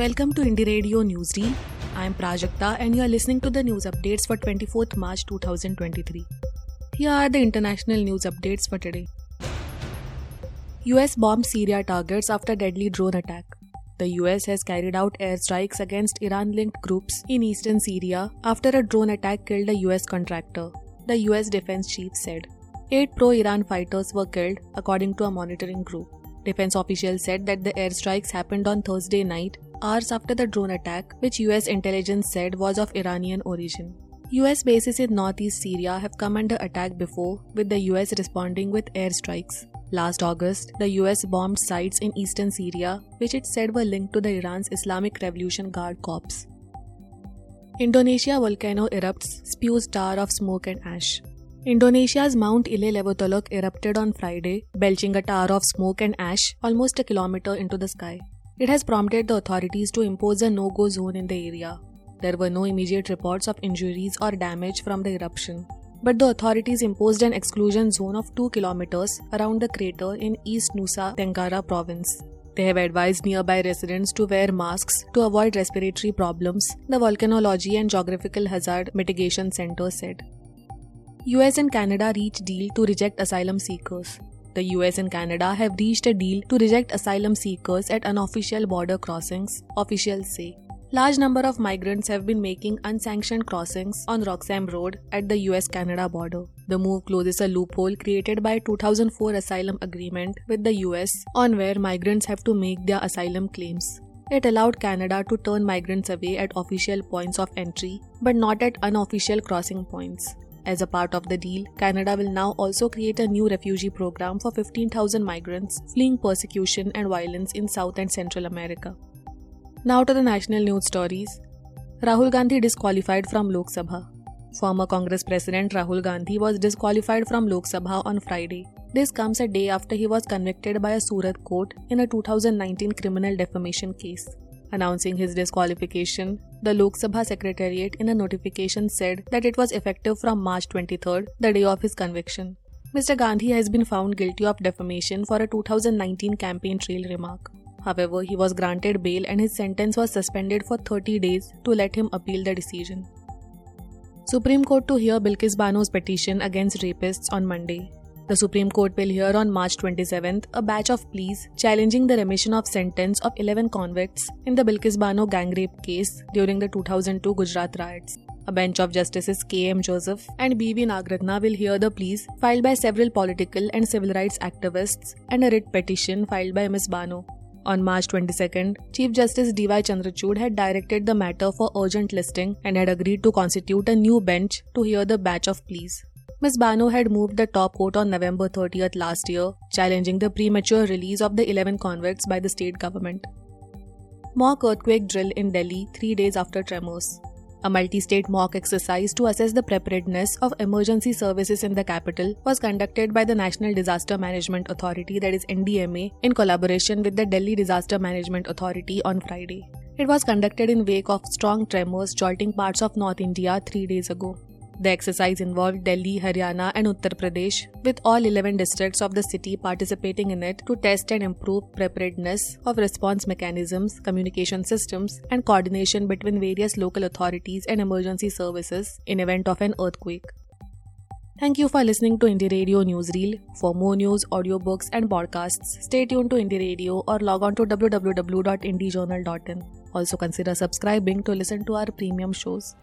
Welcome to Indie Radio Newsreel. I am Prajakta and you are listening to the news updates for 24th March 2023. Here are the international news updates for today. US bombed Syria targets after deadly drone attack. The US has carried out airstrikes against Iran linked groups in eastern Syria after a drone attack killed a US contractor, the US defense chief said. Eight pro Iran fighters were killed, according to a monitoring group. Defense officials said that the airstrikes happened on Thursday night, hours after the drone attack, which US intelligence said was of Iranian origin. US bases in northeast Syria have come under attack before, with the US responding with airstrikes. Last August, the US bombed sites in eastern Syria, which it said were linked to the Iran's Islamic Revolution Guard Corps. Indonesia volcano erupts, spews tar of smoke and ash. Indonesia's Mount Ile Lewotolok erupted on Friday, belching a tar of smoke and ash almost a kilometer into the sky. It has prompted the authorities to impose a no go zone in the area. There were no immediate reports of injuries or damage from the eruption, but the authorities imposed an exclusion zone of 2 kilometers around the crater in East Nusa Tenggara province. They have advised nearby residents to wear masks to avoid respiratory problems, the Volcanology and Geographical Hazard Mitigation Center said. US and Canada reach deal to reject asylum seekers. The US and Canada have reached a deal to reject asylum seekers at unofficial border crossings, officials say. Large number of migrants have been making unsanctioned crossings on Roxham Road at the US-Canada border. The move closes a loophole created by a 2004 asylum agreement with the US on where migrants have to make their asylum claims. It allowed Canada to turn migrants away at official points of entry but not at unofficial crossing points. As a part of the deal, Canada will now also create a new refugee program for 15,000 migrants fleeing persecution and violence in South and Central America. Now to the national news stories. Rahul Gandhi disqualified from Lok Sabha. Former Congress President Rahul Gandhi was disqualified from Lok Sabha on Friday. This comes a day after he was convicted by a Surat court in a 2019 criminal defamation case. Announcing his disqualification, the Lok Sabha Secretariat in a notification said that it was effective from March 23rd, the day of his conviction. Mr. Gandhi has been found guilty of defamation for a 2019 campaign trail remark. However, he was granted bail and his sentence was suspended for 30 days to let him appeal the decision. Supreme Court to hear Bilkis Bano's petition against rapists on Monday. The Supreme Court will hear on March 27th a batch of pleas challenging the remission of sentence of 11 convicts in the Bilkis Bano gang rape case during the 2002 Gujarat riots. A bench of Justices K.M. Joseph and B.V. Nagratna will hear the pleas filed by several political and civil rights activists and a writ petition filed by Ms. Bano. On March 22nd, Chief Justice D.Y. Chandrachud had directed the matter for urgent listing and had agreed to constitute a new bench to hear the batch of pleas. Ms. Bano had moved the top court on November 30th last year, challenging the premature release of the 11 convicts by the state government. Mock earthquake drill in Delhi three days after tremors. A multi state mock exercise to assess the preparedness of emergency services in the capital was conducted by the National Disaster Management Authority, that is NDMA, in collaboration with the Delhi Disaster Management Authority on Friday. It was conducted in wake of strong tremors jolting parts of North India three days ago. The exercise involved Delhi, Haryana, and Uttar Pradesh, with all 11 districts of the city participating in it to test and improve preparedness of response mechanisms, communication systems, and coordination between various local authorities and emergency services in event of an earthquake. Thank you for listening to Indie Radio Newsreel. For more news, audiobooks, and podcasts, stay tuned to Indie Radio or log on to www.indiejournal.in. Also consider subscribing to listen to our premium shows.